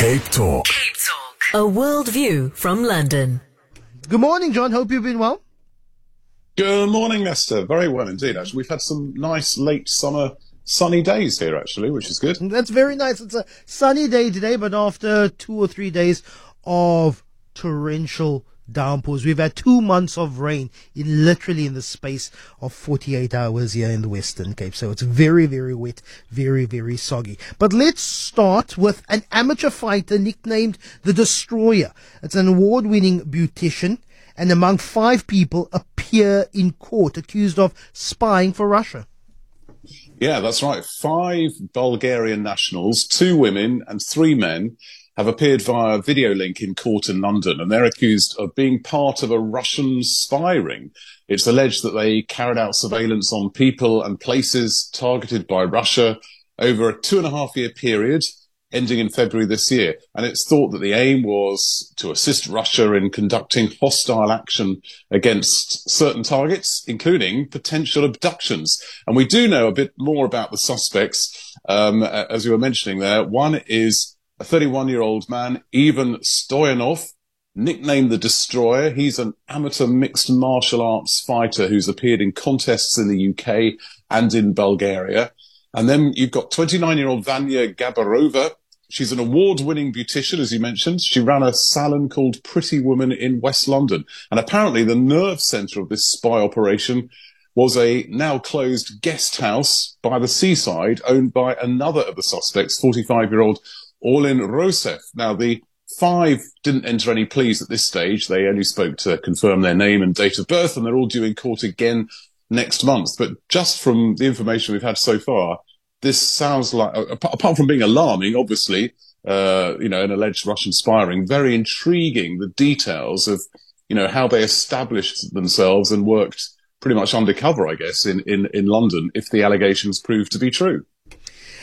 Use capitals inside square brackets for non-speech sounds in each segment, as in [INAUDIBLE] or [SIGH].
Cape Talk. Cape Talk. A world view from London. Good morning, John. Hope you've been well. Good morning, Lester. Very well indeed. Actually, we've had some nice late summer sunny days here, actually, which is good. That's very nice. It's a sunny day today, but after two or three days of torrential downpours. We've had two months of rain in literally in the space of 48 hours here in the Western Cape. So it's very, very wet, very, very soggy. But let's start with an amateur fighter nicknamed the Destroyer. It's an award winning beautician and among five people appear in court accused of spying for Russia. Yeah, that's right. Five Bulgarian nationals, two women and three men have appeared via video link in court in London, and they're accused of being part of a Russian spy ring. It's alleged that they carried out surveillance on people and places targeted by Russia over a two and a half year period ending in February this year. And it's thought that the aim was to assist Russia in conducting hostile action against certain targets, including potential abductions. And we do know a bit more about the suspects, um, as you were mentioning there. One is a 31 year old man, Ivan Stoyanov, nicknamed the Destroyer. He's an amateur mixed martial arts fighter who's appeared in contests in the UK and in Bulgaria. And then you've got 29 year old Vanya Gaberova. She's an award winning beautician, as you mentioned. She ran a salon called Pretty Woman in West London. And apparently the nerve center of this spy operation was a now closed guest house by the seaside owned by another of the suspects, 45 year old Orlin Roussev. Now, the five didn't enter any pleas at this stage. They only spoke to confirm their name and date of birth, and they're all due in court again next month. But just from the information we've had so far, this sounds like, apart from being alarming, obviously, uh, you know, an alleged Russian spying, very intriguing, the details of, you know, how they established themselves and worked pretty much undercover, I guess, in, in, in London, if the allegations prove to be true.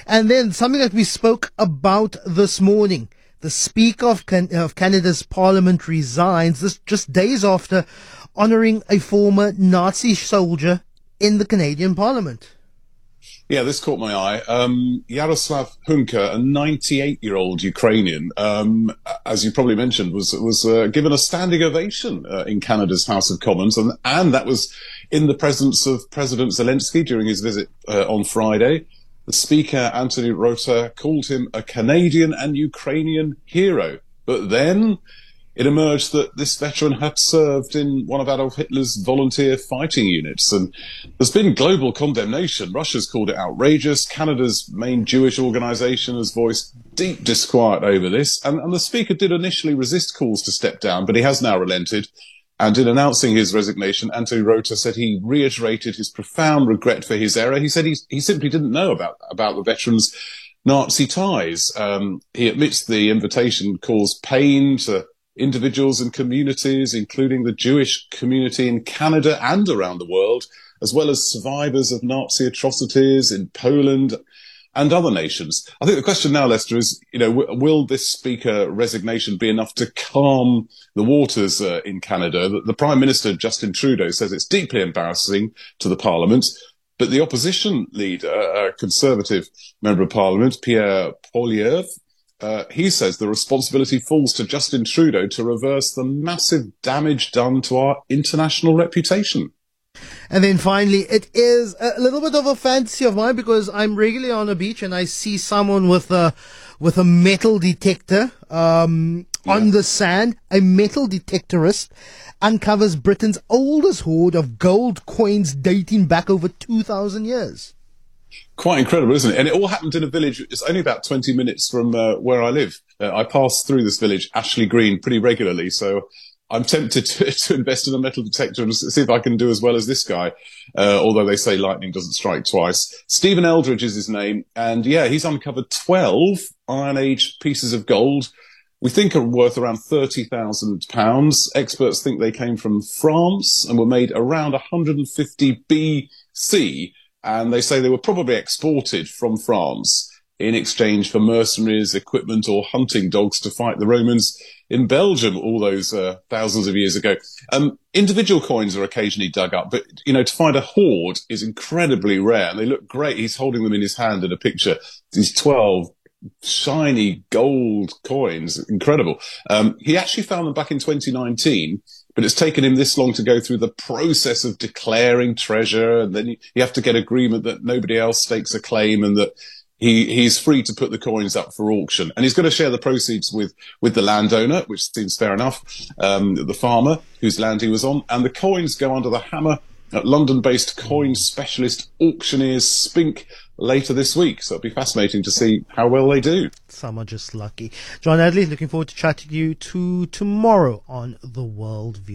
And then something that we spoke about this morning. The Speaker of, Can- of Canada's Parliament resigns this just days after honoring a former Nazi soldier in the Canadian Parliament. Yeah, this caught my eye. Um, Yaroslav Hunka, a 98 year old Ukrainian, um, as you probably mentioned, was was uh, given a standing ovation uh, in Canada's House of Commons, and and that was in the presence of President Zelensky during his visit uh, on Friday. The speaker, Anthony Rota, called him a Canadian and Ukrainian hero. But then it emerged that this veteran had served in one of Adolf Hitler's volunteer fighting units. And there's been global condemnation. Russia's called it outrageous. Canada's main Jewish organization has voiced deep disquiet over this. And, and the speaker did initially resist calls to step down, but he has now relented. And in announcing his resignation, Anthony Rota said he reiterated his profound regret for his error. He said he, he simply didn't know about, about the veterans' Nazi ties. Um, he admits the invitation caused pain to individuals and communities, including the Jewish community in Canada and around the world, as well as survivors of Nazi atrocities in Poland and other nations. I think the question now, Lester, is, you know, w- will this speaker resignation be enough to calm the waters uh, in Canada? The, the Prime Minister, Justin Trudeau, says it's deeply embarrassing to the Parliament. But the opposition leader, a Conservative member of Parliament, Pierre Poilievre, uh, he says the responsibility falls to Justin Trudeau to reverse the massive damage done to our international reputation. And then finally, it is a little bit of a fantasy of mine because I'm regularly on a beach and I see someone with a with a metal detector um, yeah. on the sand. A metal detectorist uncovers Britain's oldest hoard of gold coins dating back over 2,000 years. Quite incredible, isn't it? And it all happened in a village. It's only about 20 minutes from uh, where I live. Uh, I pass through this village, Ashley Green, pretty regularly. So I'm tempted to, [LAUGHS] to, invest in a metal detector and see if I can do as well as this guy. Uh, although they say lightning doesn't strike twice. Stephen Eldridge is his name. And yeah, he's uncovered 12 Iron Age pieces of gold. We think are worth around £30,000. Experts think they came from France and were made around 150 BC. And they say they were probably exported from France in exchange for mercenaries, equipment, or hunting dogs to fight the Romans in Belgium all those uh, thousands of years ago. Um, individual coins are occasionally dug up, but you know to find a hoard is incredibly rare, and they look great. He's holding them in his hand in a picture. These twelve shiny gold coins. Incredible. Um, he actually found them back in 2019, but it's taken him this long to go through the process of declaring treasure. And then you, you have to get agreement that nobody else stakes a claim and that he, he's free to put the coins up for auction and he's going to share the proceeds with, with the landowner, which seems fair enough. Um, the farmer whose land he was on and the coins go under the hammer at London-based coin specialist auctioneers Spink later this week. So it'll be fascinating to see how well they do. Some are just lucky. John Adley, looking forward to chatting to you to tomorrow on The World View.